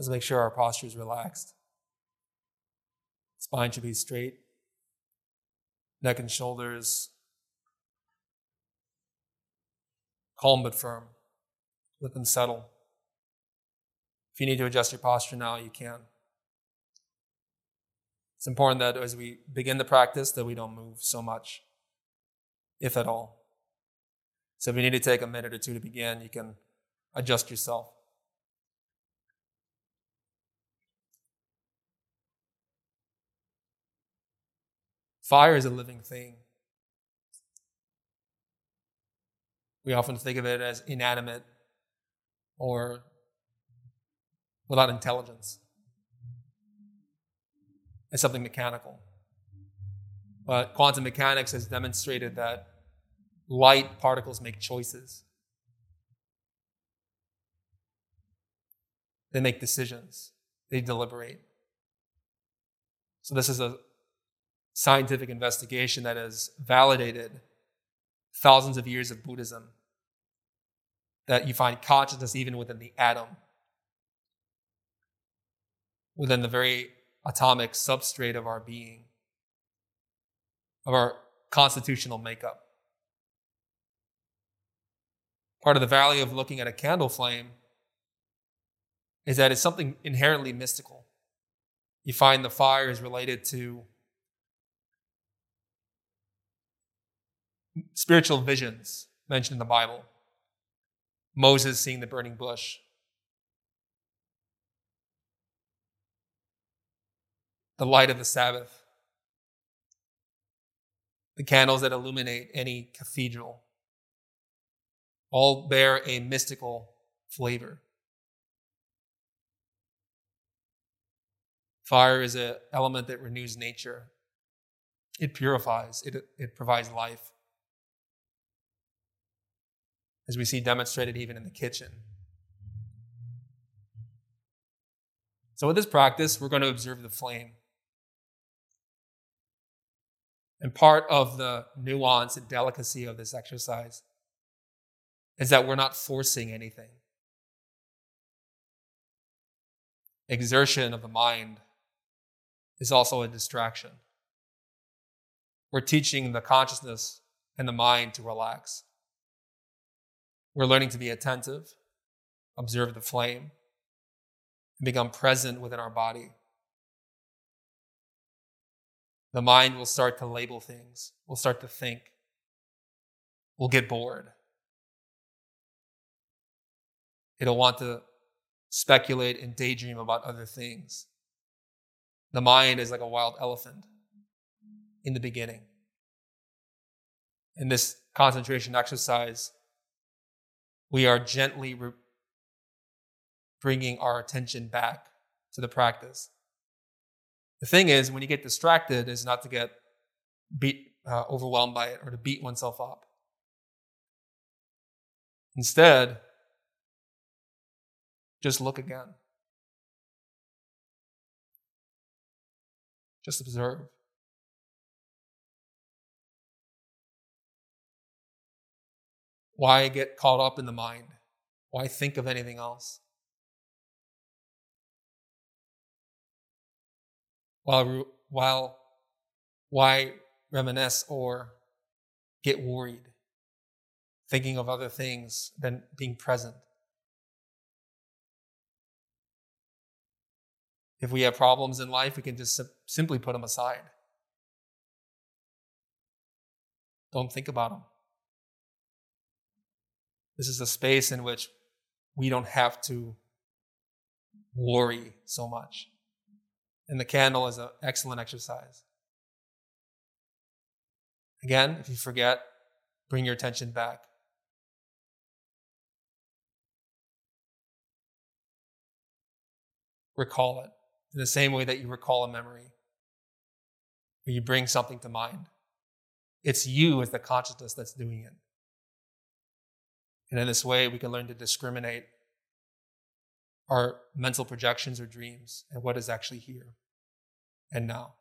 Let's make sure our posture is relaxed. Spine should be straight, neck and shoulders calm but firm. Let them settle. If you need to adjust your posture now, you can. It's important that as we begin the practice that we don't move so much, if at all. So if you need to take a minute or two to begin, you can adjust yourself. Fire is a living thing. We often think of it as inanimate or without intelligence. as something mechanical. But quantum mechanics has demonstrated that light particles make choices. They make decisions. They deliberate. So, this is a scientific investigation that has validated thousands of years of Buddhism that you find consciousness even within the atom, within the very atomic substrate of our being, of our constitutional makeup. Part of the value of looking at a candle flame is that it's something inherently mystical. You find the fire is related to spiritual visions mentioned in the Bible. Moses seeing the burning bush. The light of the Sabbath. The candles that illuminate any cathedral. All bear a mystical flavor. Fire is an element that renews nature. It purifies, it, it provides life as we see demonstrated even in the kitchen. So, with this practice, we're going to observe the flame. And part of the nuance and delicacy of this exercise is that we're not forcing anything. Exertion of the mind is also a distraction. We're teaching the consciousness and the mind to relax. We're learning to be attentive, observe the flame, and become present within our body. The mind will start to label things, we'll start to think, we'll get bored. It'll want to speculate and daydream about other things. The mind is like a wild elephant in the beginning. In this concentration exercise, we are gently re- bringing our attention back to the practice. The thing is, when you get distracted, is not to get beat, uh, overwhelmed by it or to beat oneself up. Instead, just look again. Just observe. Why get caught up in the mind? Why think of anything else? While, while, why reminisce or get worried, thinking of other things than being present? If we have problems in life, we can just simply put them aside. Don't think about them. This is a space in which we don't have to worry so much. And the candle is an excellent exercise. Again, if you forget, bring your attention back. Recall it in the same way that you recall a memory, or you bring something to mind. It's you as the consciousness that's doing it. And in this way, we can learn to discriminate our mental projections or dreams and what is actually here and now.